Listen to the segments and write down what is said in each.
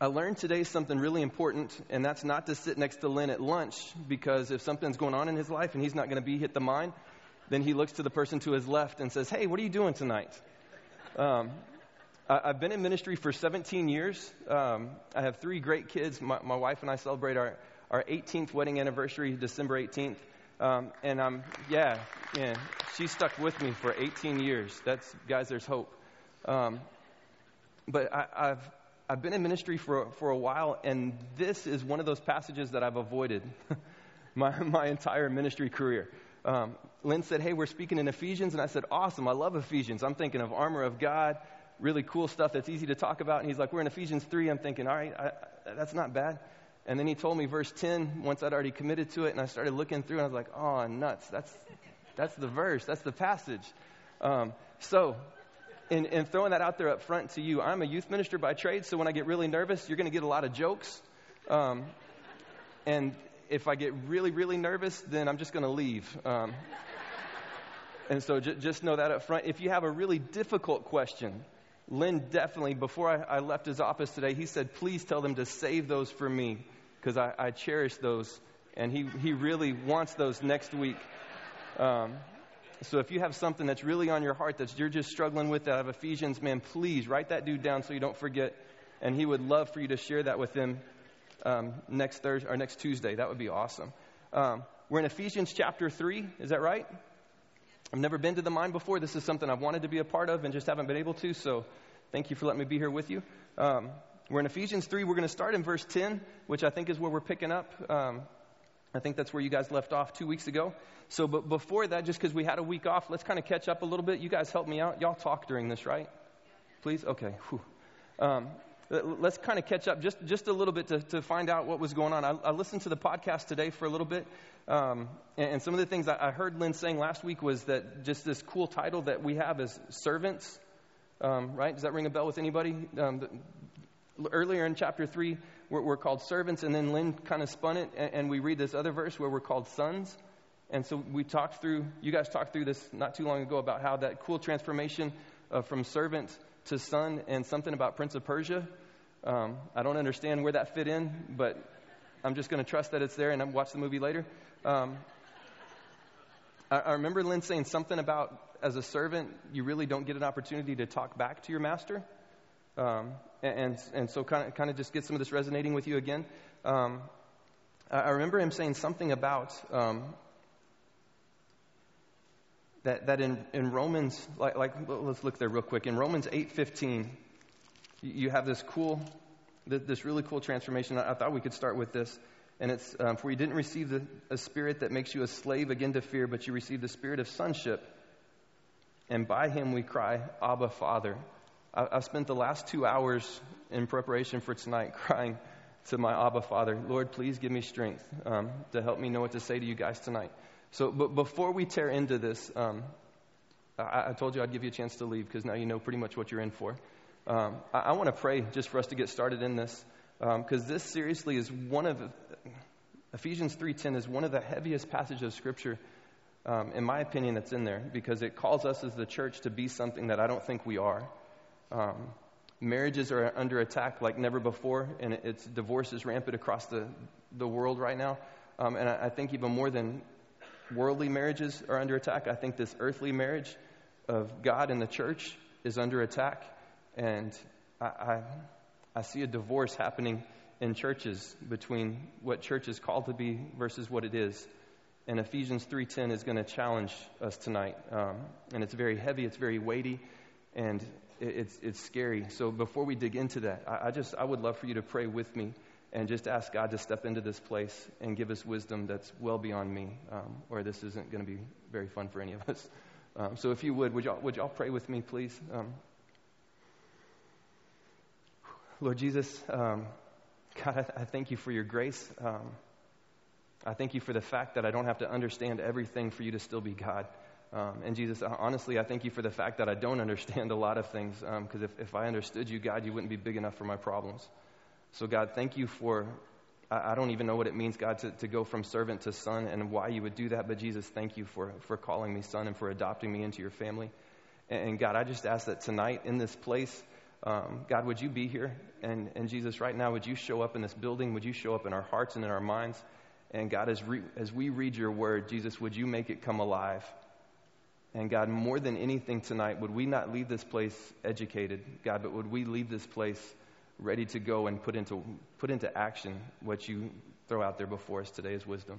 I learned today something really important, and that's not to sit next to Lynn at lunch because if something's going on in his life and he's not going to be hit the mind, then he looks to the person to his left and says, Hey, what are you doing tonight? Um, I, have been in ministry for 17 years. Um, I have three great kids. My, my, wife and I celebrate our, our 18th wedding anniversary, December 18th. Um, and I'm, yeah, yeah, she stuck with me for 18 years. That's, guys, there's hope. Um, but I, I've, I've been in ministry for, for a while, and this is one of those passages that I've avoided my, my entire ministry career. Um, Lynn said, Hey, we're speaking in Ephesians. And I said, Awesome. I love Ephesians. I'm thinking of armor of God, really cool stuff that's easy to talk about. And he's like, We're in Ephesians 3. I'm thinking, All right, I, that's not bad. And then he told me verse 10 once I'd already committed to it. And I started looking through, and I was like, Oh, nuts. That's, that's the verse, that's the passage. Um, so in, in throwing that out there up front to you, I'm a youth minister by trade, so when I get really nervous, you're going to get a lot of jokes. Um, and if I get really, really nervous, then I'm just going to leave. Um, and so j- just know that up front. If you have a really difficult question, Lynn definitely, before I, I left his office today, he said, please tell them to save those for me because I, I cherish those. And he, he really wants those next week. Um, so if you have something that's really on your heart that you're just struggling with out of Ephesians, man, please write that dude down so you don't forget. And he would love for you to share that with him um, next Thursday or next Tuesday. That would be awesome. Um, we're in Ephesians chapter three. Is that right? I've never been to the mine before. This is something I've wanted to be a part of and just haven't been able to. So thank you for letting me be here with you. Um, we're in Ephesians 3. We're going to start in verse 10, which I think is where we're picking up. Um, I think that's where you guys left off two weeks ago. So, but before that, just because we had a week off, let's kind of catch up a little bit. You guys help me out. Y'all talk during this, right? Please? Okay. Um, let's kind of catch up just, just a little bit to, to find out what was going on. I, I listened to the podcast today for a little bit. Um, and, and, some of the things I, I, heard Lynn saying last week was that just this cool title that we have as servants, um, right? Does that ring a bell with anybody? Um, the, earlier in chapter 3, we're, we're, called servants, and then Lynn kind of spun it, and, and we read this other verse where we're called sons. And so we talked through, you guys talked through this not too long ago about how that cool transformation uh, from servant to son and something about Prince of Persia. Um, I don't understand where that fit in, but I'm just going to trust that it's there and I'll watch the movie later. Um, I, I remember Lynn saying something about as a servant, you really don't get an opportunity to talk back to your master. Um, and, and so kind of, kind of just get some of this resonating with you again. Um, I remember him saying something about um, that, that in, in Romans, like, like, let's look there real quick. In Romans 8.15, you have this cool, this really cool transformation. I thought we could start with this. And it's, um, for you didn't receive the, a spirit that makes you a slave again to fear, but you received the spirit of sonship. And by him we cry, Abba, Father. I, I've spent the last two hours in preparation for tonight crying to my Abba, Father, Lord, please give me strength um, to help me know what to say to you guys tonight. So, but before we tear into this, um, I, I, told you I'd give you a chance to leave because now you know pretty much what you're in for. Um, I, I want to pray just for us to get started in this because um, this seriously is one of Ephesians 3:10 is one of the heaviest passages of Scripture, um, in my opinion, that's in there because it calls us as the church to be something that I don't think we are. Um, marriages are under attack like never before, and it's divorce is rampant across the the world right now. Um, and I, I think even more than worldly marriages are under attack. I think this earthly marriage of God and the church is under attack. And I, I, I see a divorce happening in churches between what church is called to be versus what it is. And Ephesians 3.10 is going to challenge us tonight. Um, and it's very heavy, it's very weighty, and it's, it's scary. So before we dig into that, I, I just I would love for you to pray with me and just ask God to step into this place and give us wisdom that's well beyond me, um, or this isn't going to be very fun for any of us. Um, so if you would, would y'all, would y'all pray with me, please? Um, Lord Jesus, um, God, I, I, thank you for your grace. Um, I thank you for the fact that I don't have to understand everything for you to still be God. Um, and Jesus, honestly, I thank you for the fact that I don't understand a lot of things, because if, if I understood you, God, you wouldn't be big enough for my problems. So, God, thank you for, I, I don't even know what it means, God, to, to go from servant to son and why you would do that. But, Jesus, thank you for, for calling me son and for adopting me into your family. And, and God, I just ask that tonight in this place, Um, God, would you be here? And, and Jesus, right now, would you show up in this building? Would you show up in our hearts and in our minds? And God, as, re, as we read your word, Jesus, would you make it come alive? And God, more than anything tonight, would we not leave this place educated, God, but would we leave this place ready to go and put into, put into action what you throw out there before us today as wisdom?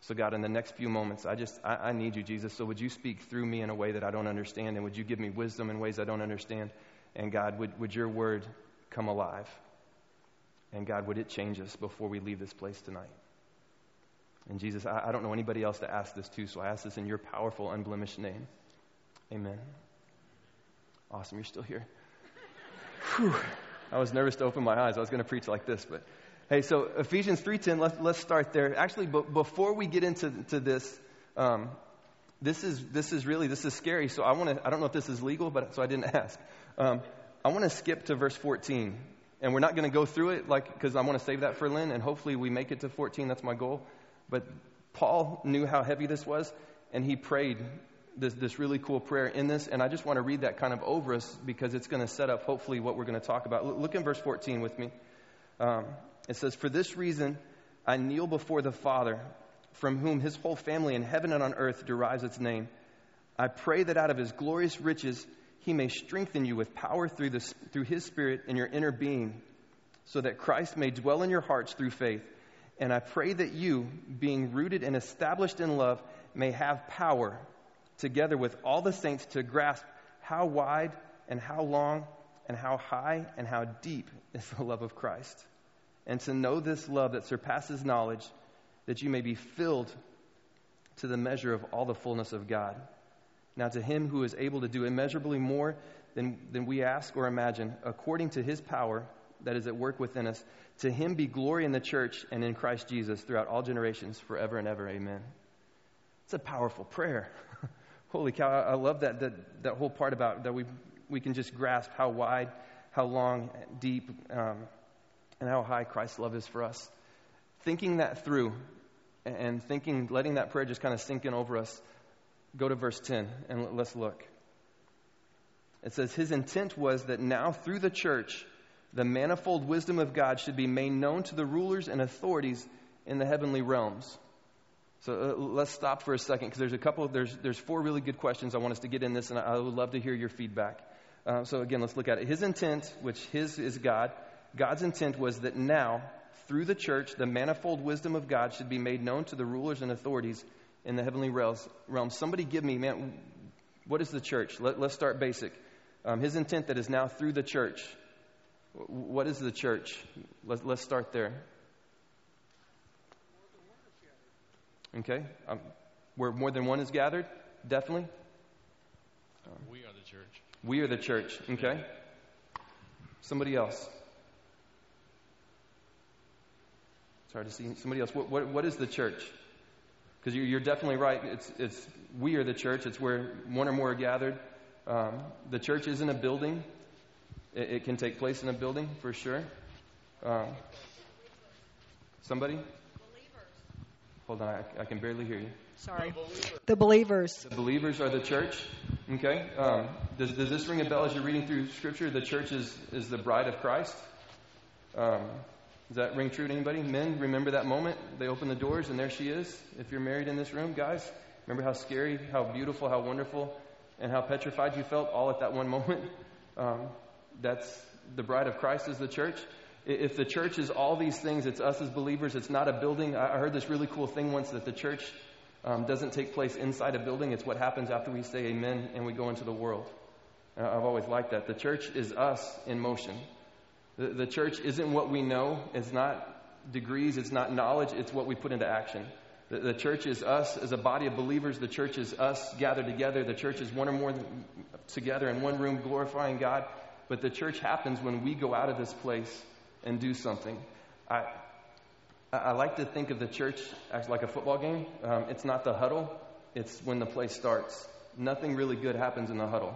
So, God, in the next few moments, I just, I, I, need you, Jesus. So, would you speak through me in a way that I don't understand? And would you give me wisdom in ways I don't understand? And, God, would, would your word come alive? And, God, would it change us before we leave this place tonight? And, Jesus, I, I don't know anybody else to ask this to, so I ask this in your powerful, unblemished name. Amen. Awesome. You're still here. Whew. I was nervous to open my eyes. I was going to preach like this, but Hey, so Ephesians 3.10, let's, let's start there. Actually, b- before we get into to this, um, this is, this is really, this is scary. So I want to, I don't know if this is legal, but so I didn't ask. Um, I want to skip to verse 14. And we're not going to go through it, like, because I want to save that for Lynn, and hopefully we make it to 14. That's my goal. But Paul knew how heavy this was, and he prayed this, this really cool prayer in this. And I just want to read that kind of over us because it's going to set up, hopefully, what we're going to talk about. Look in verse 14 with me. Um, it says, For this reason I kneel before the Father, from whom his whole family in heaven and on earth derives its name. I pray that out of his glorious riches he may strengthen you with power through, the, through his Spirit in your inner being, so that Christ may dwell in your hearts through faith. And I pray that you, being rooted and established in love, may have power, together with all the saints, to grasp how wide and how long and how high and how deep is the love of Christ and to know this love that surpasses knowledge, that you may be filled to the measure of all the fullness of God. Now, to him who is able to do immeasurably more than, than we ask or imagine, according to his power that is at work within us, to him be glory in the church and in Christ Jesus throughout all generations, forever and ever. Amen. It's a powerful prayer. Holy cow, I, love that, that, that whole part about that we, we can just grasp how wide, how long, deep, um, and how high Christ's love is for us. Thinking that through and thinking, letting that prayer just kind of sink in over us, go to verse 10 and let's look. It says, His intent was that now through the church, the manifold wisdom of God should be made known to the rulers and authorities in the heavenly realms. So uh, let's stop for a second because there's a couple, there's, there's four really good questions I want us to get in this, and I, would love to hear your feedback. Uh, so again, let's look at it. His intent, which His is God, God's intent was that now, through the church, the manifold wisdom of God should be made known to the rulers and authorities in the heavenly realms. Somebody give me, man, what is the church? Let, us start basic. Um, his intent that is now through the church. What is the church? Let's, let's start there. Okay? Um, where more than one is gathered? Definitely. We are the church. We are the church. Okay? Somebody else. It's hard to see somebody else. What, what, what is the church? Because you're, you're, definitely right. It's, it's we are the church. It's where one or more are gathered. Um, the church isn't a building. It, it, can take place in a building for sure. Um, somebody? Hold on, I, I, can barely hear you. Sorry. The believers. The believers are the church. Okay. Um, does, does this ring a bell as you're reading through Scripture? The church is, is the bride of Christ. Um, does that ring true to anybody? Men, remember that moment? They open the doors and there she is. If you're married in this room, guys, remember how scary, how beautiful, how wonderful, and how petrified you felt all at that one moment? Um, that's the bride of Christ is the church. If the church is all these things, it's us as believers, it's not a building. I heard this really cool thing once that the church um, doesn't take place inside a building, it's what happens after we say amen and we go into the world. Uh, I've always liked that. The church is us in motion. The, the church isn't what we know, it's not degrees, it's not knowledge, it's what we put into action. The, the church is us as a body of believers. The church is us gathered together. The church is one or more together in one room glorifying God. But the church happens when we go out of this place and do something. I, I like to think of the church as like a football game. Um, it's not the huddle, it's when the play starts. Nothing really good happens in the huddle.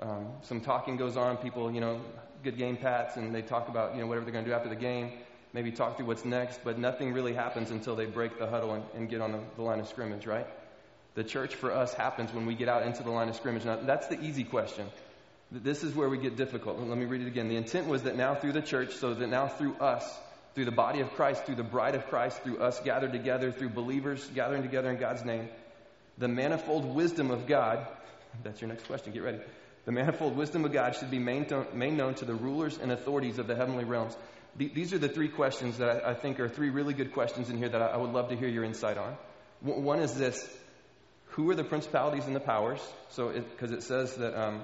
Um, some talking goes on. People, you know, good game pats and they talk about, you know, whatever they're going to do after the game, maybe talk through what's next, but nothing really happens until they break the huddle and, and get on the, the line of scrimmage, right? The church for us happens when we get out into the line of scrimmage. Now, that's the easy question. This is where we get difficult. Let me read it again. The intent was that now through the church, so that now through us, through the body of Christ, through the bride of Christ, through us gathered together, through believers gathering together in God's name, the manifold wisdom of God, that's your next question, get ready. The manifold wisdom of God should be made known to the rulers and authorities of the heavenly realms. These are the three questions that I think are three really good questions in here that I would love to hear your insight on. One is this Who are the principalities and the powers? So, because it, it, says that, um,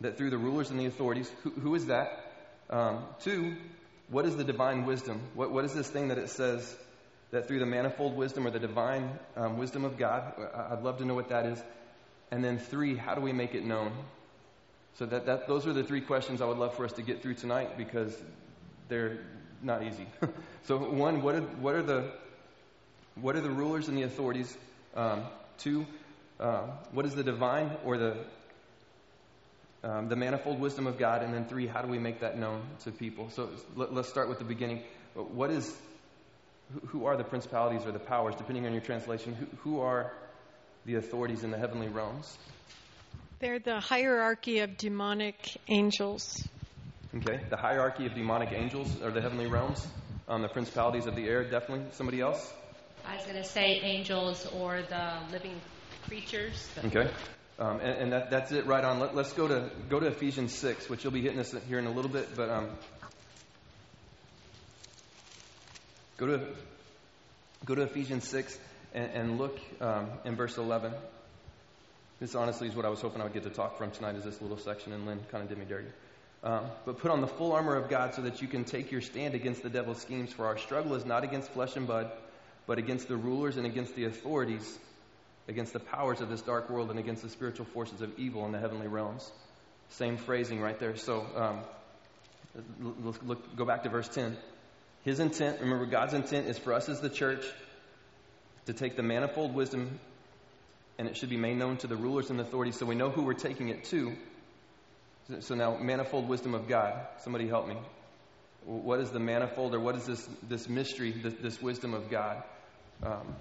that through the rulers and the authorities, who, who is that? Um, two, what is the divine wisdom? What, what is this thing that it says that through the manifold wisdom or the divine um, wisdom of God? I'd love to know what that is. And then three, how do we make it known? So that, that those are the three questions I would love for us to get through tonight because they're not easy. so one, what are, what are the what are the rulers and the authorities? Um, two, uh, what is the divine or the um, the manifold wisdom of God? And then three, how do we make that known to people? So let, us start with the beginning. What is who are the principalities or the powers, depending on your translation? Who, who are the authorities in the heavenly realms? They're the hierarchy of demonic angels. Okay, the hierarchy of demonic angels or the heavenly realms, um, the principalities of the air, definitely. Somebody else? I was going to say angels or the living creatures. Okay, um, and, and that, that's it right on. Let, us go to go to Ephesians six, which you'll be hitting us here in a little bit, but um, go to go to Ephesians six and, and look um, in verse eleven. This honestly is what I was hoping I would get to talk from tonight. Is this little section, and Lynn kind of did me dirty. Um, but put on the full armor of God so that you can take your stand against the devil's schemes. For our struggle is not against flesh and blood, but against the rulers and against the authorities, against the powers of this dark world, and against the spiritual forces of evil in the heavenly realms. Same phrasing right there. So um, let's look, go back to verse 10. His intent, remember, God's intent is for us as the church to take the manifold wisdom and it should be made known to the rulers and authorities so we know who we're taking it to so now, manifold wisdom of God. Somebody help me. What is the manifold, or what is this, this mystery, this, this wisdom of God? Um,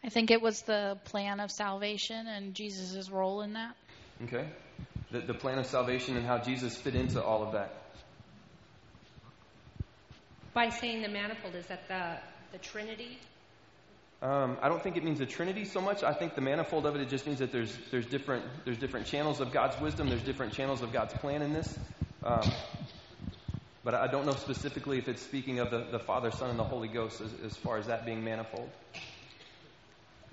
I think it was the plan of salvation and Jesus' role in that. Okay. The, the plan of salvation and how Jesus fit into all of that. By saying the manifold, is that the, the Trinity? Um, I don't think it means the trinity so much. I think the manifold of it, it just means that there's, there's, different, there's different channels of God's wisdom, there's different channels of God's plan in this. Um, but I don't know specifically if it's speaking of the, the Father, Son, and the Holy Ghost as, as far as that being manifold.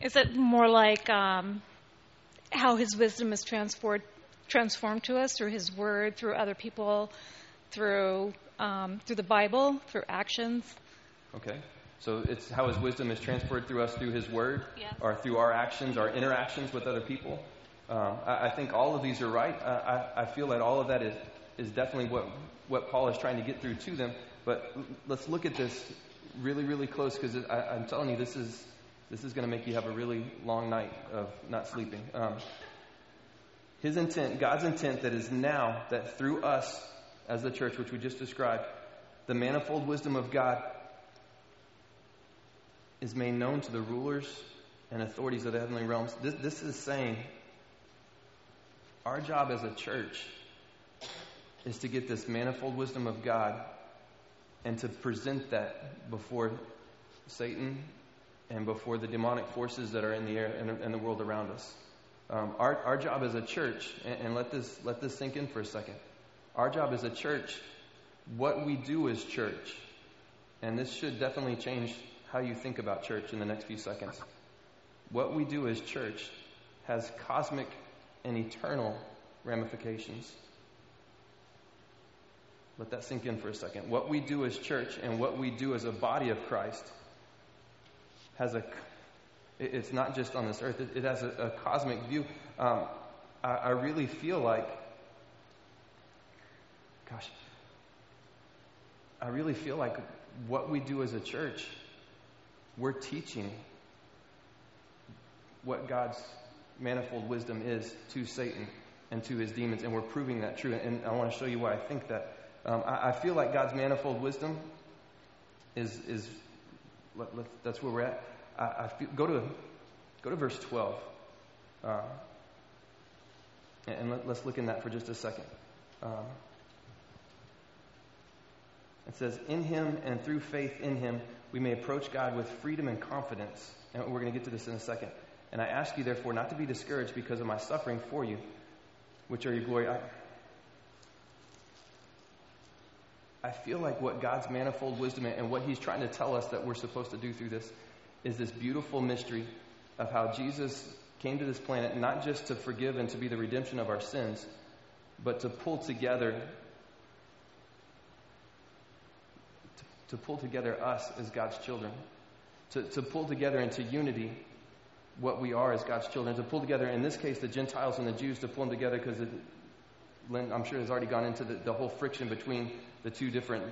Is it more like um, how His wisdom is transformed, transformed to us through His Word, through other people, through, um, through the Bible, through actions? Okay. So it's how his wisdom is transferred through us through his word yes. or through our actions, our interactions with other people. Um, I, I, think all of these are right. I, I, I, feel that all of that is, is definitely what, what Paul is trying to get through to them. But let's look at this really, really close because I'm telling you, this is, this is going to make you have a really long night of not sleeping. Um, his intent, God's intent, that is now that through us as the church, which we just described, the manifold wisdom of God is made known to the rulers and authorities of the heavenly realms. This, this is saying our job as a church is to get this manifold wisdom of God and to present that before Satan and before the demonic forces that are in the air and, and the world around us. Um, our, our job as a church, and, and let, this, let this sink in for a second. Our job as a church, what we do as church, and this should definitely change how you think about church in the next few seconds. What we do as church has cosmic and eternal ramifications. Let that sink in for a second. What we do as church and what we do as a body of Christ has a, it's not just on this earth, it, has a, a cosmic view. Um, I, I really feel like, gosh, I really feel like what we do as a church we're teaching what God's manifold wisdom is to Satan and to his demons, and we're proving that true. And I want to show you why I think that. Um, I, I, feel like God's manifold wisdom is is let, let, that's where we're at. I, I feel, go to go to verse twelve. Uh, And let, us look in that for just a second. Um, it says, In him and through faith in him, we may approach God with freedom and confidence. And we're going to get to this in a second. And I ask you, therefore, not to be discouraged because of my suffering for you, which are your glory. I, I feel like what God's manifold wisdom and what He's trying to tell us that we're supposed to do through this is this beautiful mystery of how Jesus came to this planet not just to forgive and to be the redemption of our sins, but to pull together to, to pull together us as God's children, to, to pull together into unity what we are as God's children, to pull together, in this case, the Gentiles and the Jews, to pull them together because Lynn, I'm sure, has already gone into the, the whole friction between the two different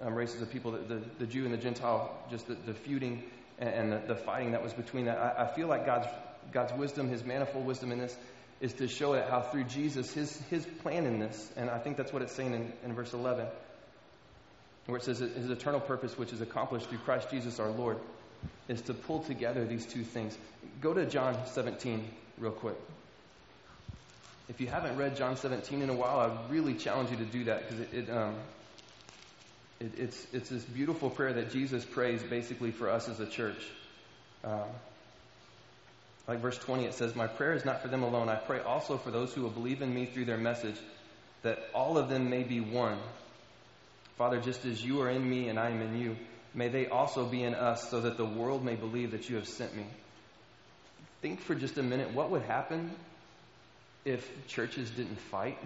um, races of people, the, the, the, Jew and the Gentile, just the, the feuding and, and the, the, fighting that was between that. I, I, feel like God's, God's wisdom, His manifold wisdom in this, is to show that how through Jesus, His, his plan in this, and I think that's what it's saying in, in verse 11, where it says His eternal purpose, which is accomplished through Christ Jesus our Lord, is to pull together these two things. Go to John 17 real quick. If you haven't read John 17 in a while, I really challenge you to do that because it, it, um, it, it's, it's this beautiful prayer that Jesus prays basically for us as a church. Um, like verse 20, it says, My prayer is not for them alone. I pray also for those who will believe in me through their message, that all of them may be one. Father, just as you are in me and I am in you, may they also be in us, so that the world may believe that you have sent me. Think for just a minute what would happen if churches didn't fight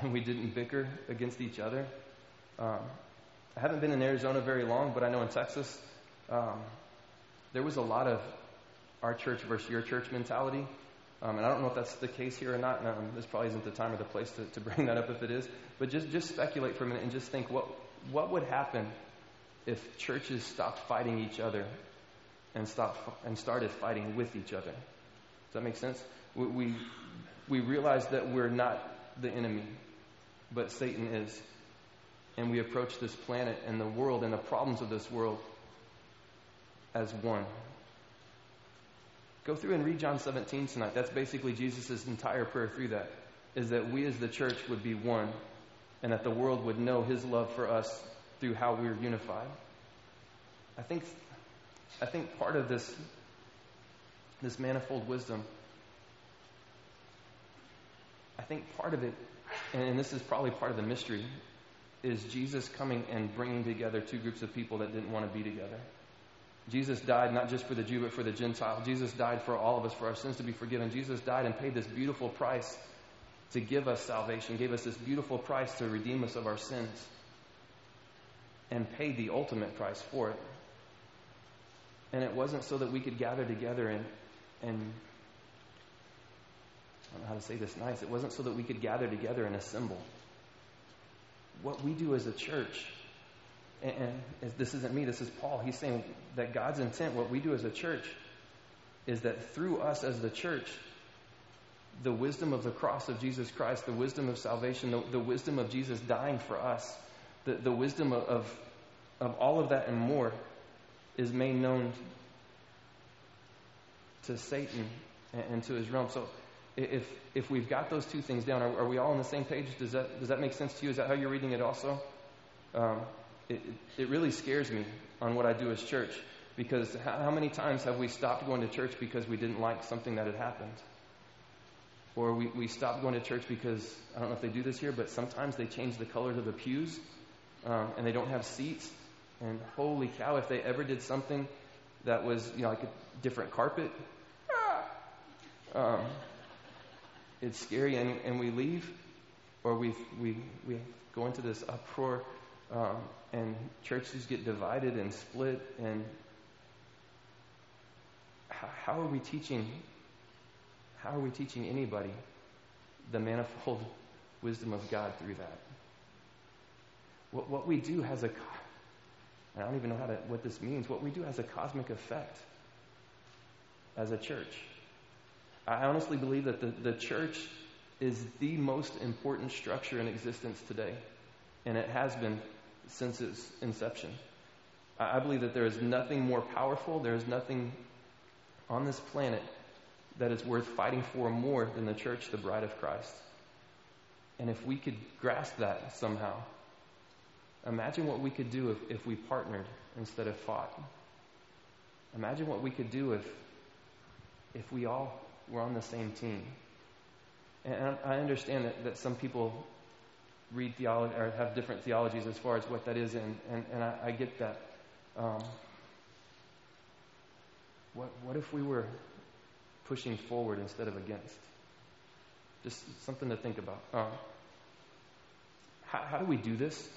and we didn't bicker against each other. Um, I haven't been in Arizona very long, but I know in Texas, um, there was a lot of our church versus your church mentality. Um, and I don't know if that's the case here or not. Um, this probably isn't the time or the place to, to bring that up if it is. But just, just speculate for a minute and just think what, what would happen if churches stopped fighting each other and, stopped, and started fighting with each other? Does that make sense? We, we, we realize that we're not the enemy, but Satan is. And we approach this planet and the world and the problems of this world as one. Go through and read John 17 tonight. That's basically Jesus' entire prayer through that, is that we as the church would be one and that the world would know his love for us through how we're unified. I think, I think part of this, this manifold wisdom I think part of it, and this is probably part of the mystery, is Jesus coming and bringing together two groups of people that didn't want to be together. Jesus died not just for the Jew, but for the Gentile. Jesus died for all of us, for our sins to be forgiven. Jesus died and paid this beautiful price to give us salvation, gave us this beautiful price to redeem us of our sins, and paid the ultimate price for it. And it wasn't so that we could gather together and, and I don't know how to say this nice. It wasn't so that we could gather together and assemble. What we do as a church, and, and this isn't me, this is Paul. He's saying that God's intent, what we do as a church, is that through us as the church, the wisdom of the cross of Jesus Christ, the wisdom of salvation, the, the wisdom of Jesus dying for us, the, the wisdom of, of, of all of that and more is made known to Satan and, and to his realm. So if, if we've got those two things down, are, are, we all on the same page? Does that, does that make sense to you? Is that how you're reading it also? Um, it, it really scares me on what I do as church because how, many times have we stopped going to church because we didn't like something that had happened? Or we, we stopped going to church because, I don't know if they do this here, but sometimes they change the colors of the pews um, and they don't have seats. And holy cow, if they ever did something that was, you know, like a different carpet, um, it's scary and, and we leave or we, we, we go into this uproar um, and churches get divided and split and how, how are we teaching how are we teaching anybody the manifold wisdom of God through that? What, what we do has a, I don't even know how to, what this means. What we do has a cosmic effect as a church. I honestly believe that the, the church is the most important structure in existence today, and it has been since its inception. I believe that there is nothing more powerful, there is nothing on this planet that is worth fighting for more than the church, the bride of Christ. And if we could grasp that somehow, imagine what we could do if, if we partnered instead of fought. Imagine what we could do if, if we all were on the same team. And I understand that, that some people read theology or have different theologies as far as what that is, and, and, and I, I get that. Um, what, what if we were pushing forward instead of against? Just something to think about. Um, how, how do we do this?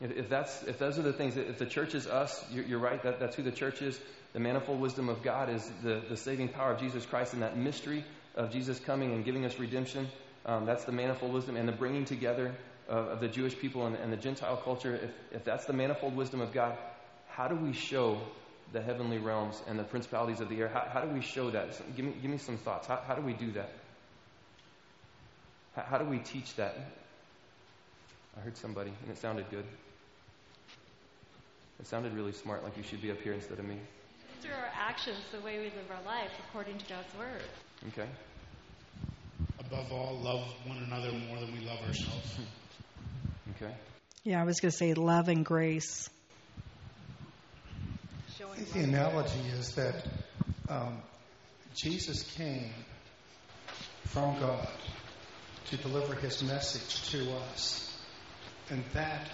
If, that's, if those are the things, if the church is us, you're, you're right, that, that's who the church is. The manifold wisdom of God is the, the saving power of Jesus Christ and that mystery of Jesus coming and giving us redemption. Um, that's the manifold wisdom and the bringing together of, of the Jewish people and, and, the Gentile culture. If, if that's the manifold wisdom of God, how do we show the heavenly realms and the principalities of the air? How, how do we show that? Give, me, give me some thoughts. How, how do we do that? How, how do we teach that? I heard somebody, and it sounded good. It sounded really smart, like you should be up here instead of me. Through our actions, the way we live our life according to God's Word. Okay. Above all, love one another more than we love ourselves. Okay. Yeah, I was going to say love and grace. I think the analogy is that um, Jesus came from God to deliver his message to us. And that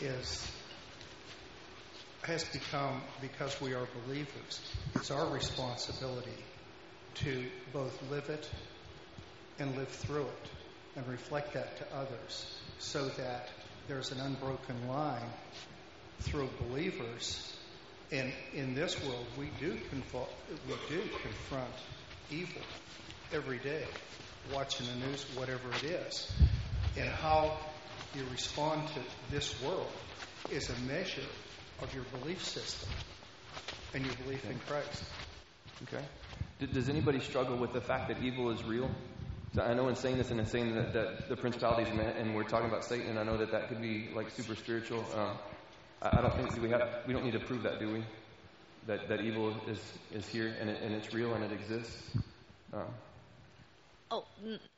is has become, because we are believers, it's our responsibility to both live it and live through it and reflect that to others so that there's an unbroken line through believers. And in this world, we do, confo- we do confront evil every day, watching the news, whatever it is. And how you respond to this world is a measure of your belief system and your belief in Christ. Okay. Does anybody struggle with the fact that evil is real? So I know in saying this and in saying that, that the principalities and we're talking about Satan, I know that that could be like super spiritual. Um, I, I, don't think we have we don't need to prove that, do we? That that evil is is here and it, and it's real and it exists. Um, oh,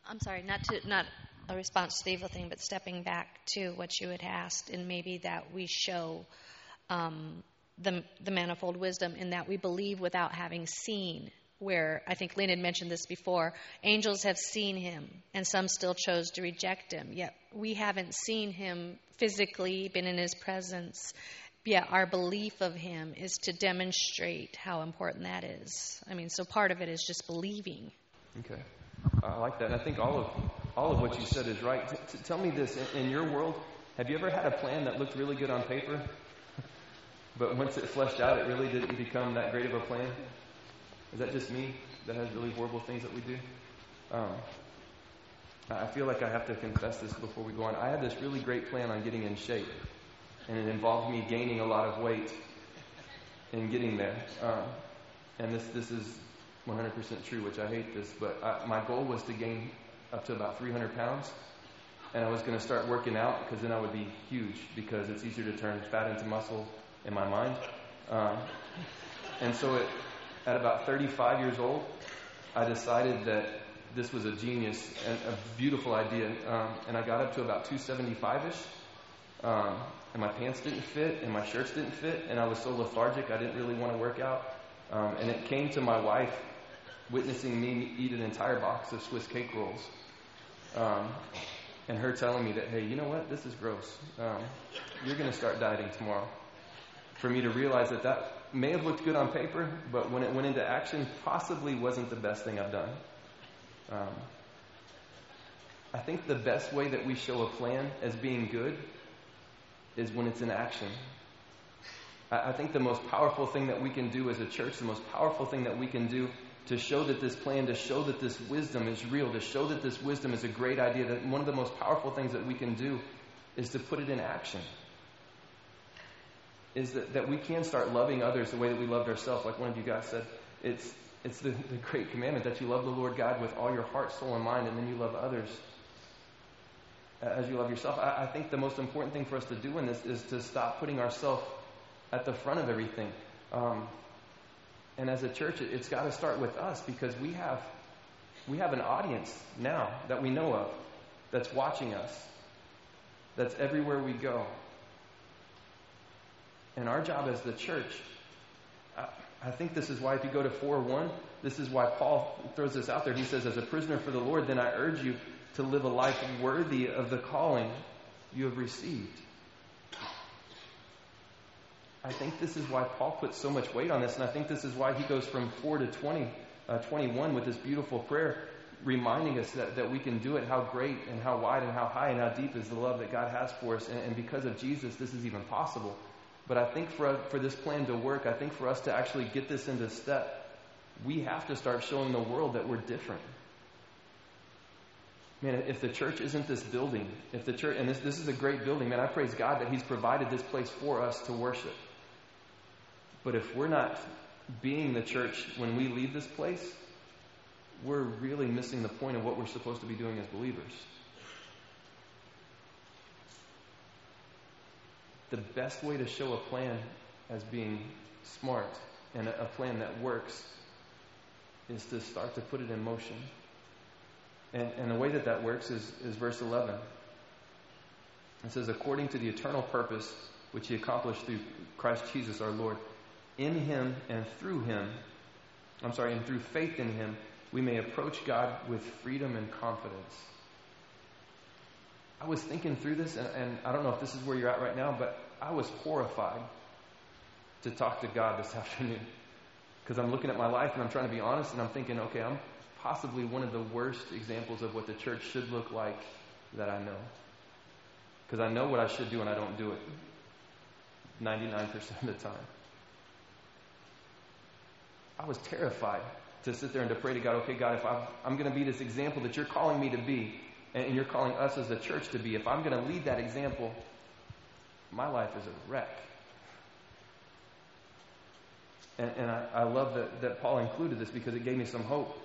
I'm sorry, not to not a response to the evil thing, but stepping back to what you had asked, and maybe that we show um, the, the manifold wisdom in that we believe without having seen. Where I think Lynn had mentioned this before, angels have seen him, and some still chose to reject him. Yet we haven't seen him physically, been in his presence. Yet our belief of him is to demonstrate how important that is. I mean, so part of it is just believing. Okay, I like that. I think all of all of what you said is right. T- tell me this: in, in your world, have you ever had a plan that looked really good on paper, but once it fleshed out, it really didn't become that great of a plan? Is that just me that has really horrible things that we do? Um, I feel like I have to confess this before we go on. I had this really great plan on getting in shape, and it involved me gaining a lot of weight and getting there. Um, and this this is 100% true, which I hate this, but I, my goal was to gain up to about 300 pounds, and I was going to start working out because then I would be huge because it's easier to turn fat into muscle in my mind. Um, and so it, at about 35 years old, I decided that this was a genius and a beautiful idea. Um, and I got up to about 275 ish. Um, and my pants didn't fit, and my shirts didn't fit, and I was so lethargic I didn't really want to work out. Um, and it came to my wife witnessing me eat an entire box of Swiss cake rolls. Um, and her telling me that, hey, you know what? This is gross. Um, you're going to start dieting tomorrow for me to realize that that may have looked good on paper, but when it went into action, possibly wasn't the best thing I've done. Um, I think the best way that we show a plan as being good is when it's in action. I, I think the most powerful thing that we can do as a church, the most powerful thing that we can do to show that this plan, to show that this wisdom is real, to show that this wisdom is a great idea, that one of the most powerful things that we can do is to put it in action is that, that we can start loving others the way that we loved ourselves, like one of you guys said. It's, it's the, the great commandment that you love the Lord God with all your heart, soul, and mind, and then you love others as you love yourself. I, I think the most important thing for us to do in this is to stop putting ourselves at the front of everything. Um, And as a church, it, it's got to start with us because we have we have an audience now that we know of that's watching us. That's everywhere we go. And our job as the church, I, I think this is why if you go to 4 1, this is why Paul throws this out there. He says, As a prisoner for the Lord, then I urge you to live a life worthy of the calling you have received. I think this is why Paul puts so much weight on this, and I think this is why he goes from 4 to 20, uh, 21 with this beautiful prayer, reminding us that, that we can do it, how great and how wide and how high and how deep is the love that God has for us. And, and because of Jesus, this is even possible. But I think for, for this plan to work, I think for us to actually get this into step, we have to start showing the world that we're different. Man, if the church isn't this building, if the church, and this, this is a great building, man, I praise God that He's provided this place for us to worship. But if we're not being the church when we leave this place, we're really missing the point of what we're supposed to be doing as believers. The best way to show a plan as being smart and a, plan that works is to start to put it in motion. And, and the way that that works is, is verse 11. It says, according to the eternal purpose which he accomplished through Christ Jesus our Lord, in him and through him, I'm sorry, and through faith in him, we may approach God with freedom and confidence. I was thinking through this, and, and I don't know if this is where you're at right now, but I was horrified to talk to God this afternoon. Because I'm looking at my life and I'm trying to be honest, and I'm thinking, okay, I'm possibly one of the worst examples of what the church should look like that I know. Because I know what I should do and I don't do it 99% of the time. I was terrified to sit there and to pray to God, okay, God, if I'm, I'm going to be this example that you're calling me to be, and you're calling us as a church to be, if I'm going to lead that example, my life is a wreck. And, and I, I love that, that Paul included this because it gave me some hope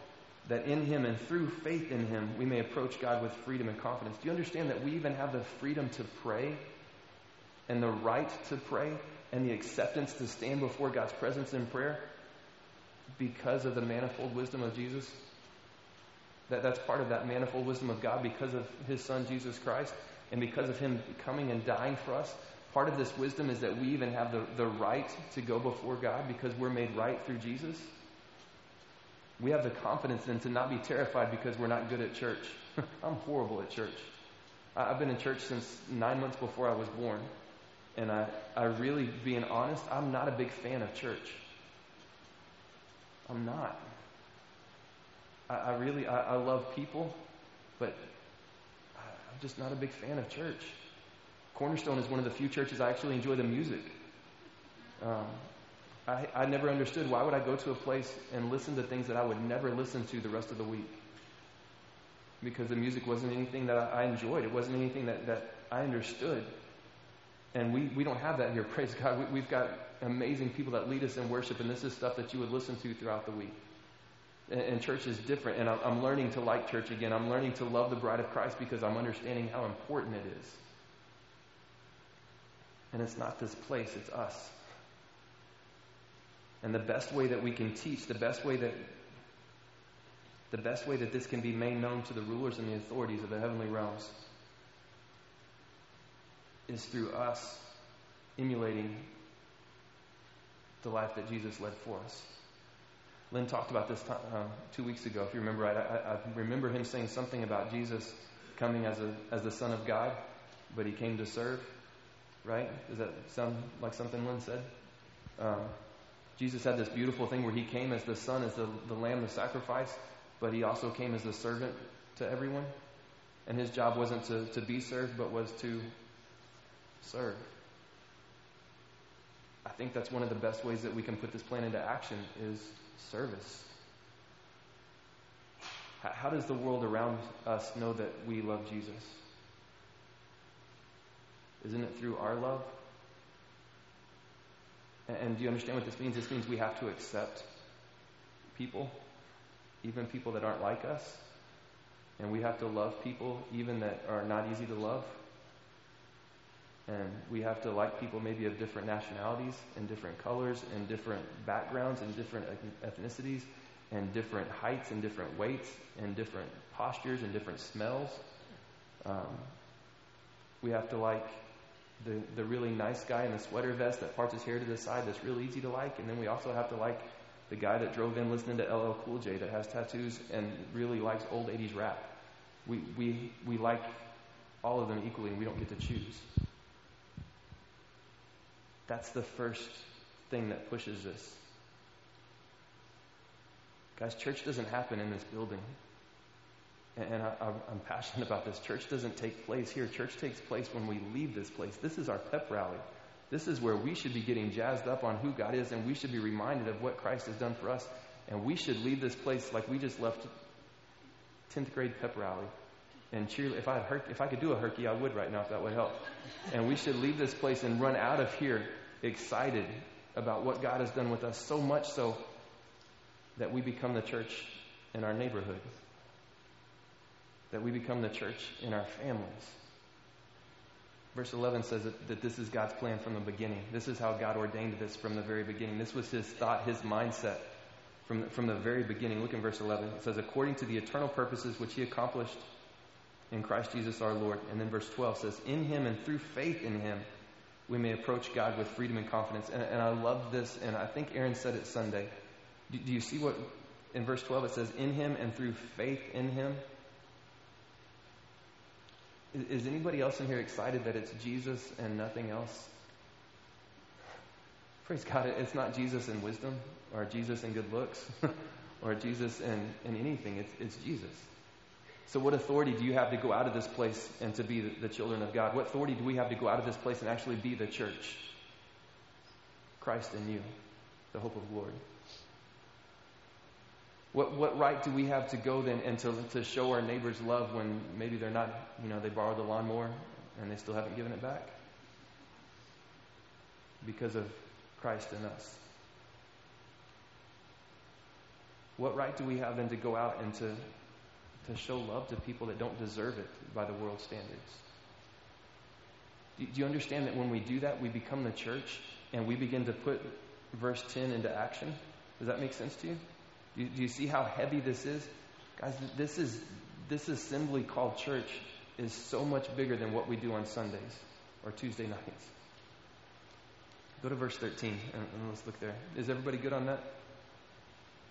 that in him and through faith in him, we may approach God with freedom and confidence. Do you understand that we even have the freedom to pray and the right to pray and the acceptance to stand before God's presence in prayer? Because of the manifold wisdom of Jesus? That, that's part of that manifold wisdom of God because of His Son, Jesus Christ, and because of Him coming and dying for us. Part of this wisdom is that we even have the, the right to go before God because we're made right through Jesus. We have the confidence then to not be terrified because we're not good at church. I'm horrible at church. I've been in church since nine months before I was born. And I, I really, being honest, I'm not a big fan of church. I'm not. I, I really, I, I, love people, but I'm just not a big fan of church. Cornerstone is one of the few churches I actually enjoy the music. Um, I, I never understood why would I go to a place and listen to things that I would never listen to the rest of the week. Because the music wasn't anything that I, enjoyed. It wasn't anything that, that I understood. And we, we don't have that here. Praise God. We, we've got amazing people that lead us in worship, and this is stuff that you would listen to throughout the week. And, and church is different, and I'm, I'm learning to like church again. I'm learning to love the bride of Christ because I'm understanding how important it is. And it's not this place, it's us. And the best way that we can teach, the best way that the best way that this can be made known to the rulers and the authorities of the heavenly realms is through us emulating the life that Jesus led for us. Lynn talked about this time, uh, two weeks ago, if you remember right. I, I, remember him saying something about Jesus coming as, a, as the Son of God, but he came to serve, right? Does that sound like something Lynn said? Um, Jesus had this beautiful thing where he came as the Son, as the, the Lamb, the sacrifice, but he also came as the servant to everyone. And his job wasn't to, to be served, but was to serve. I think that's one of the best ways that we can put this plan into action is service. How does the world around us know that we love Jesus? Isn't it through our love? And do you understand what this means? This means we have to accept people, even people that aren't like us. And we have to love people, even that are not easy to love. And we have to like people maybe of different nationalities and different colors and different backgrounds and different ethnicities and different heights and different weights and different postures and different smells. Um, we have to like the, the really nice guy in the sweater vest that parts his hair to the side that's real easy to like. And then we also have to like the guy that drove in listening to LL Cool J that has tattoos and really likes old 80s rap. We, we, we like all of them equally and we don't get to choose. That's the first thing that pushes this. Guys, church doesn't happen in this building. And I, am passionate about this. Church doesn't take place here. Church takes place when we leave this place. This is our pep rally. This is where we should be getting jazzed up on who God is, and we should be reminded of what Christ has done for us. And we should leave this place like we just left 10th grade pep rally. And cheer. If I had if I could do a herky, I would right now if that would help. And we should leave this place and run out of here excited about what God has done with us. So much so that we become the church in our neighborhood. That we become the church in our families. Verse 11 says that, that this is God's plan from the beginning. This is how God ordained this from the very beginning. This was his thought, his mindset from from the very beginning. Look in verse 11. It says, according to the eternal purposes which he accomplished in Christ Jesus our Lord. And then verse 12 says, in him and through faith in him, we may approach God with freedom and confidence. And, and I love this, and I think Aaron said it Sunday. Do, do you see what in verse 12 it says, in him and through faith in him? Is anybody else in here excited that it's Jesus and nothing else? Praise God, it's not Jesus in wisdom or Jesus in good looks or Jesus in, in anything. It's, it's Jesus. So, what authority do you have to go out of this place and to be the, children of God? What authority do we have to go out of this place and actually be the church? Christ in you, the hope of glory. What, what right do we have to go then and to, to show our neighbors love when maybe they're not, you know, they borrowed the lawnmower and they still haven't given it back? Because of Christ in us. What right do we have then to go out and to, to show love to people that don't deserve it by the world standards? Do, you understand that when we do that, we become the church and we begin to put verse 10 into action? Does that make sense to you? Do you, do you see how heavy this is? Guys, this is this assembly called church is so much bigger than what we do on Sundays or Tuesday nights. Go to verse 13 and, and let's look there. Is everybody good on that?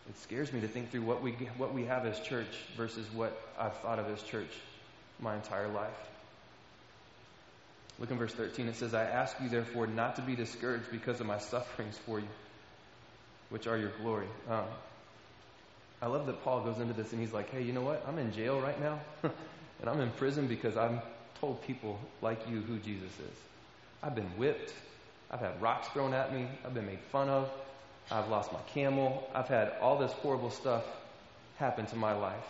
It scares me to think through what we what we have as church versus what I've thought of as church my entire life. Look in verse 13. It says, I ask you, therefore, not to be discouraged because of my sufferings for you, which are your glory. Um, I love that Paul goes into this and he's like, hey, you know what? I'm in jail right now, and I'm in prison because I've told people like you who Jesus is. I've been whipped. I've had rocks thrown at me. I've been made fun of. I've lost my camel. I've had all this horrible stuff happen to my life.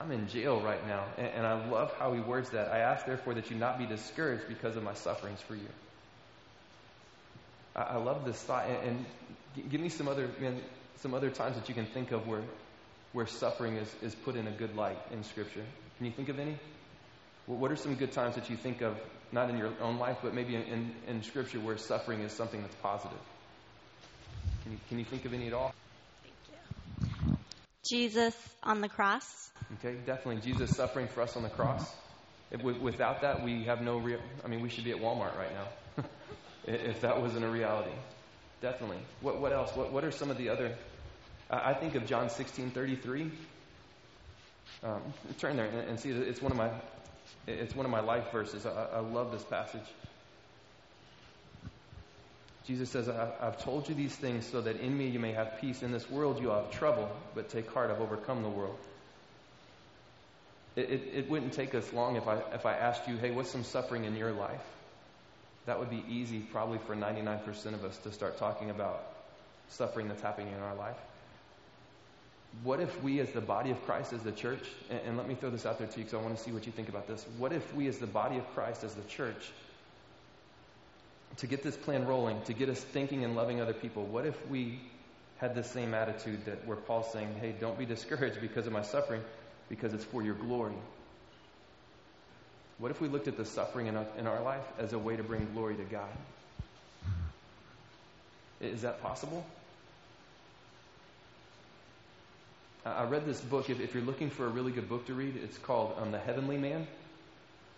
I'm in jail right now. And, and I love how he words that. I ask, therefore, that you not be discouraged because of my sufferings for you. I, I love this thought. And, and give me some other, man, some other times that you can think of where, where suffering is, is put in a good light in Scripture? Can you think of any? What are some good times that you think of, not in your own life, but maybe in, in, in Scripture where suffering is something that's positive? Can you, can you think of any at all? Jesus on the cross. Okay, definitely. Jesus suffering for us on the cross. If, without that, we have no real. I mean, we should be at Walmart right now if that wasn't a reality. Definitely. What, what else? What, what are some of the other? I think of John 16 33. Um, turn there and, and, see. It's one of my, it's one of my life verses. I, I love this passage. Jesus says, I've told you these things so that in me you may have peace. In this world you have trouble, but take heart, I've overcome the world. It, it, it, wouldn't take us long if I, if I asked you, hey, what's some suffering in your life? that would be easy probably for 99% of us to start talking about suffering that's happening in our life. What if we, as the body of Christ, as the church, and, and let me throw this out there to you because I want to see what you think about this. What if we, as the body of Christ, as the church, to get this plan rolling, to get us thinking and loving other people, what if we had the same attitude that where Paul's saying, hey, don't be discouraged because of my suffering, because it's for your glory. What if we looked at the suffering in our, in our life as a way to bring glory to God? Is that possible? I read this book. If, if, you're looking for a really good book to read, it's called um, The Heavenly Man.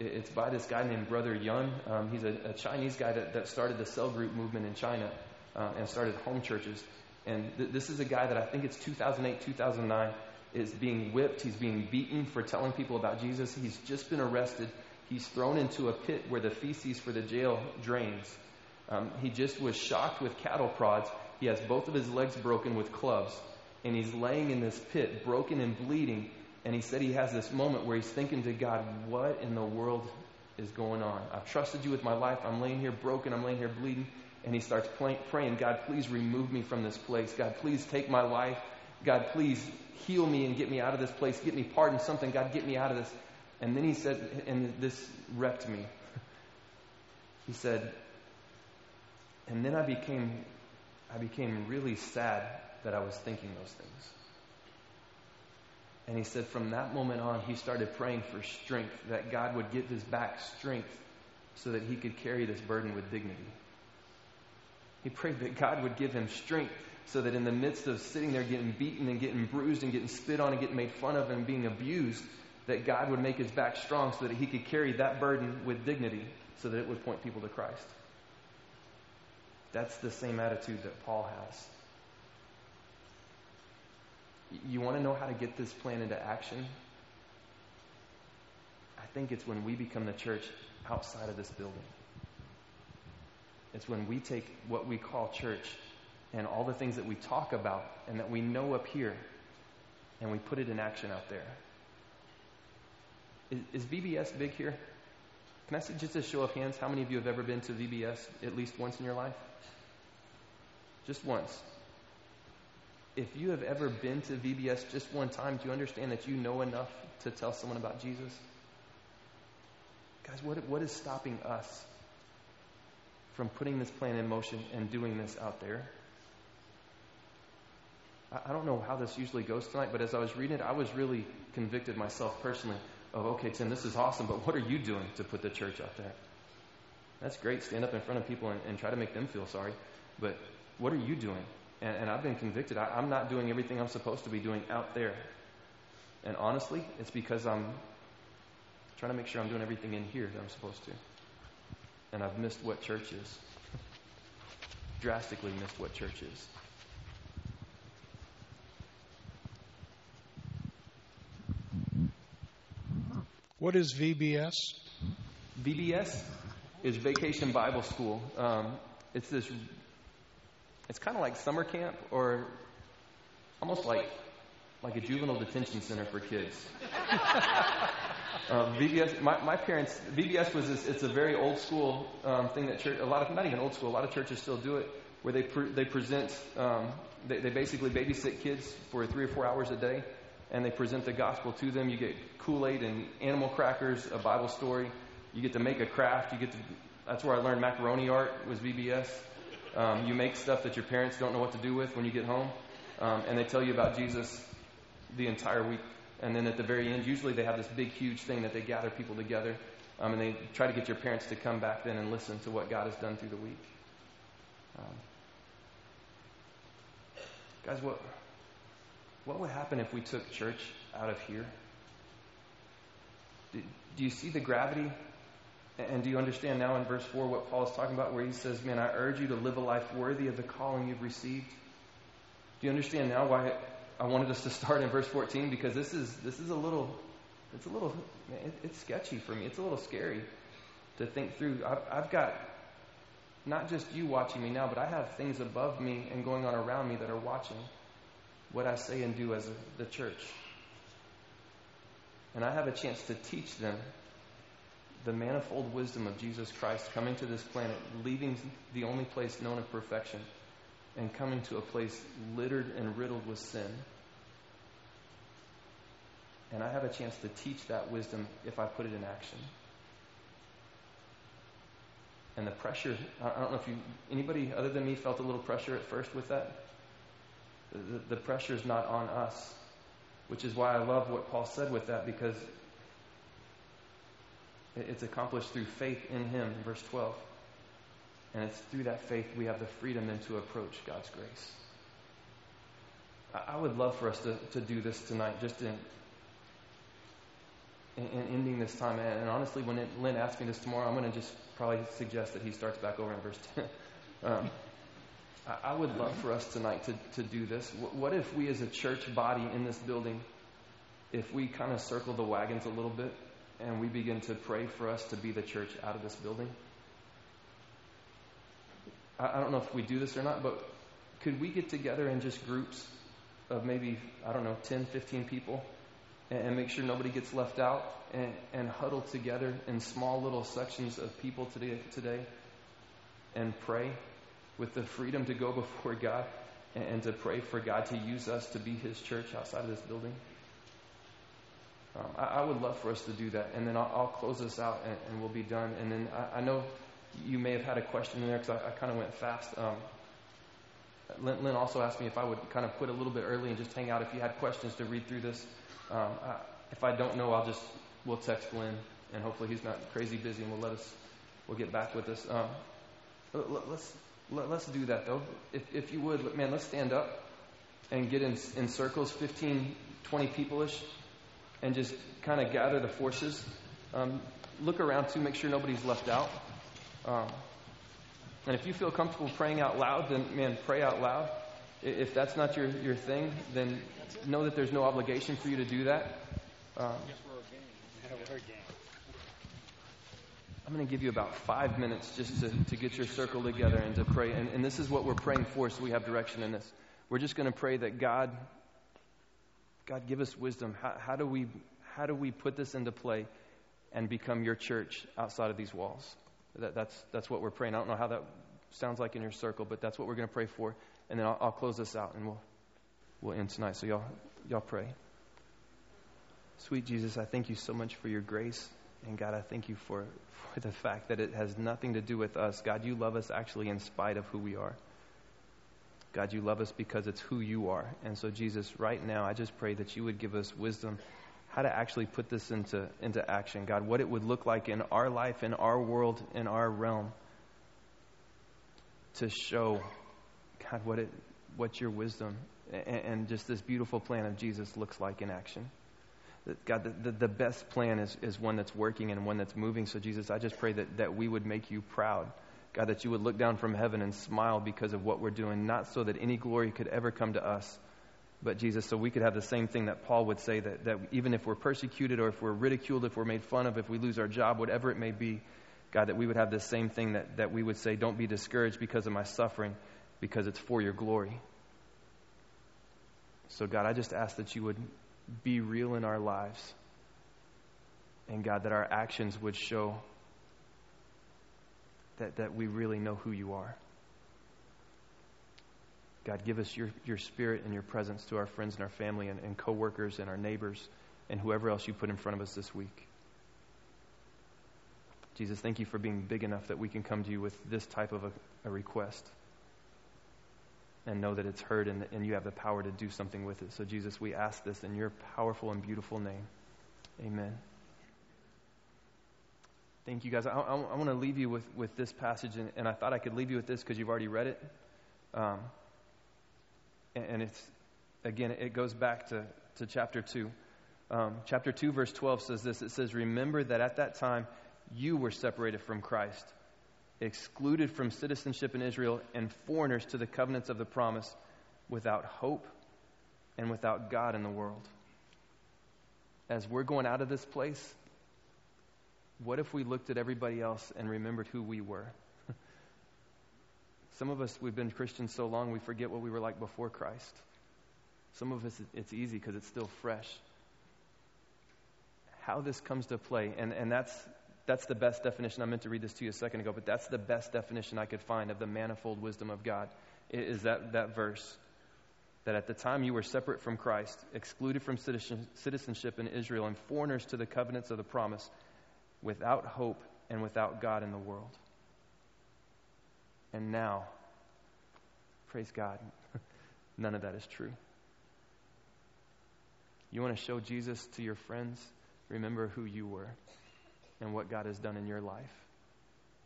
It's by this guy named Brother Yun. Um, he's a, a, Chinese guy that, that, started the cell group movement in China uh, and started home churches. And th- this is a guy that I think it's 2008, 2009 is being whipped. He's being beaten for telling people about Jesus. He's just been arrested. He's thrown into a pit where the feces for the jail drains. Um, he just was shocked with cattle prods. He has both of his legs broken with clubs. And he's laying in this pit, broken and bleeding. And he said he has this moment where he's thinking to God, What in the world is going on? I've trusted you with my life. I'm laying here broken. I'm laying here bleeding. And he starts praying, God, please remove me from this place. God, please take my life. God, please heal me and get me out of this place. Get me pardon something. God, get me out of this. And then he said, and this wrecked me. he said, and then I became, I became really sad that I was thinking those things. And he said from that moment on, he started praying for strength, that God would give his back strength so that he could carry this burden with dignity. He prayed that God would give him strength so that in the midst of sitting there getting beaten and getting bruised and getting spit on and getting made fun of and being abused, that God would make his back strong so that he could carry that burden with dignity so that it would point people to Christ. That's the same attitude that Paul has. You want to know how to get this plan into action? I think it's when we become the church outside of this building. It's when we take what we call church and all the things that we talk about and that we know up here and we put it in action out there. Is, is VBS big here? Can I see just a show of hands? How many of you have ever been to VBS at least once in your life? Just once. If you have ever been to VBS just one time, do you understand that you know enough to tell someone about Jesus? Guys, what, what is stopping us from putting this plan in motion and doing this out there? I, I don't know how this usually goes tonight, but as I was reading it, I was really convicted myself personally of, okay, Tim, this is awesome, but what are you doing to put the church out there? That's great. Stand up in front of people and, and try to make them feel sorry. But what are you doing? And, and I've been convicted. I, I'm not doing everything I'm supposed to be doing out there. And honestly, it's because I'm trying to make sure I'm doing everything in here that I'm supposed to. And I've missed what church is. Drastically missed what church is. What is VBS? VBS is Vacation Bible School. Um, it's this. It's kind of like summer camp, or almost like like a juvenile detention center for kids. um, VBS. My, my, parents. VBS was this. It's a very old school um, thing that church. A lot of not even old school. A lot of churches still do it, where they pre, they present. Um, they, they basically babysit kids for three or four hours a day and they present the gospel to them. You get Kool Aid and animal crackers, a Bible story. You get to make a craft. You get to. That's where I learned macaroni art was VBS. Um, you make stuff that your parents don't know what to do with when you get home, um, and they tell you about Jesus the entire week. And then at the very end, usually they have this big, huge thing that they gather people together, um, and they try to get your parents to come back then and listen to what God has done through the week. Um, guys, what what would happen if we took church out of here? Do, do you see the gravity? And do you understand now in verse 4 what Paul is talking about, where he says, Man, I urge you to live a life worthy of the calling you've received? Do you understand now why I wanted us to start in verse 14? Because this is, this is a little, it's a little, it, it's sketchy for me. It's a little scary to think through. I've, I've got not just you watching me now, but I have things above me and going on around me that are watching what I say and do as a, the church. And I have a chance to teach them the manifold wisdom of Jesus Christ coming to this planet, leaving the only place known of perfection, and coming to a place littered and riddled with sin. And I have a chance to teach that wisdom if I put it in action. And the pressure, I don't know if you, anybody other than me felt a little pressure at first with that? The, the pressure is not on us, which is why I love what Paul said with that because It's accomplished through faith in Him, verse 12. And it's through that faith we have the freedom then to approach God's grace. I would love for us to, to do this tonight, just in, in, in ending this time. And honestly, when it, Lynn asks me this tomorrow, I'm going to just probably suggest that he starts back over in verse 10. um, I, I would love for us tonight to, to do this. What if we as a church body in this building, if we kind of circle the wagons a little bit and we begin to pray for us to be the church out of this building? I, don't know if we do this or not, but could we get together in just groups of maybe, I don't know, 10, 15 people and, and make sure nobody gets left out and, and huddle together in small little sections of people today, today and pray with the freedom to go before God and, and to pray for God to use us to be His church outside of this building? Um, I, I, would love for us to do that. And then I'll, I'll close this out and, and, we'll be done. And then I, I, know you may have had a question in there because I, kind of went fast. Um, Lynn, Lynn, also asked me if I would kind of quit a little bit early and just hang out if you had questions to read through this. Um, if I don't know, I'll just, we'll text Lynn and hopefully he's not crazy busy and we'll let us, we'll get back with us. Let, let's, let, us do that though. If, if you would, man, let's stand up and get in, in circles, 15, 20 people-ish and just kind of gather the forces. Um, look around to make sure nobody's left out. Um, and if you feel comfortable praying out loud, then man, pray out loud. If that's not your, your thing, then know that there's no obligation for you to do that. Um, I'm going to give you about five minutes just to, to get your circle together and to pray. And, and this is what we're praying for so we have direction in this. We're just going to pray that God God, give us wisdom. How, how, do we, how do we put this into play and become your church outside of these walls? That, that's, that's what we're praying. I don't know how that sounds like in your circle, but that's what we're going to pray for. And then I'll, I'll close this out and we'll, we'll end tonight. So y'all, y'all pray. Sweet Jesus, I thank you so much for your grace. And God, I thank you for, for the fact that it has nothing to do with us. God, you love us actually in spite of who we are. God, you love us because it's who you are. And so, Jesus, right now, I just pray that you would give us wisdom how to actually put this into, into action. God, what it would look like in our life, in our world, in our realm to show, God, what, it, what your wisdom and, and just this beautiful plan of Jesus looks like in action. God, the, the, the, best plan is, is one that's working and one that's moving. So, Jesus, I just pray that, that we would make you proud God, that you would look down from heaven and smile because of what we're doing, not so that any glory could ever come to us, but Jesus, so we could have the same thing that Paul would say that, that even if we're persecuted or if we're ridiculed, if we're made fun of, if we lose our job, whatever it may be, God, that we would have the same thing that, that we would say, don't be discouraged because of my suffering, because it's for your glory. So, God, I just ask that you would be real in our lives. And, God, that our actions would show that, that we really know who you are. God, give us your, your spirit and your presence to our friends and our family and, and coworkers and our neighbors and whoever else you put in front of us this week. Jesus, thank you for being big enough that we can come to you with this type of a, a request and know that it's heard and, and you have the power to do something with it. So, Jesus, we ask this in your powerful and beautiful name. Amen. Thank you, guys. I, I, I want to leave you with, with this passage, and, and, I thought I could leave you with this because you've already read it. Um, and, and, it's, again, it goes back to, to chapter 2. Um, chapter 2, verse 12 says this It says, Remember that at that time you were separated from Christ, excluded from citizenship in Israel, and foreigners to the covenants of the promise, without hope and without God in the world. As we're going out of this place, what if we looked at everybody else and remembered who we were? Some of us, we've been Christians so long we forget what we were like before Christ. Some of us, it's easy because it's still fresh. How this comes to play, and, and that's, that's the best definition. I meant to read this to you a second ago, but that's the best definition I could find of the manifold wisdom of God, is that, that verse. That at the time you were separate from Christ, excluded from citizenship in Israel, and foreigners to the covenants of the promise without hope and without God in the world. And now, praise God, none of that is true. You want to show Jesus to your friends? Remember who you were. and what God has done in your life.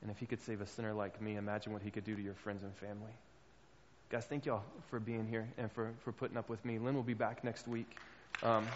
And if He could save a sinner like me, imagine what He could do to your friends and family. Guys, thank y'all for being here and for, for putting up with me. Lynn will be back next week. Um,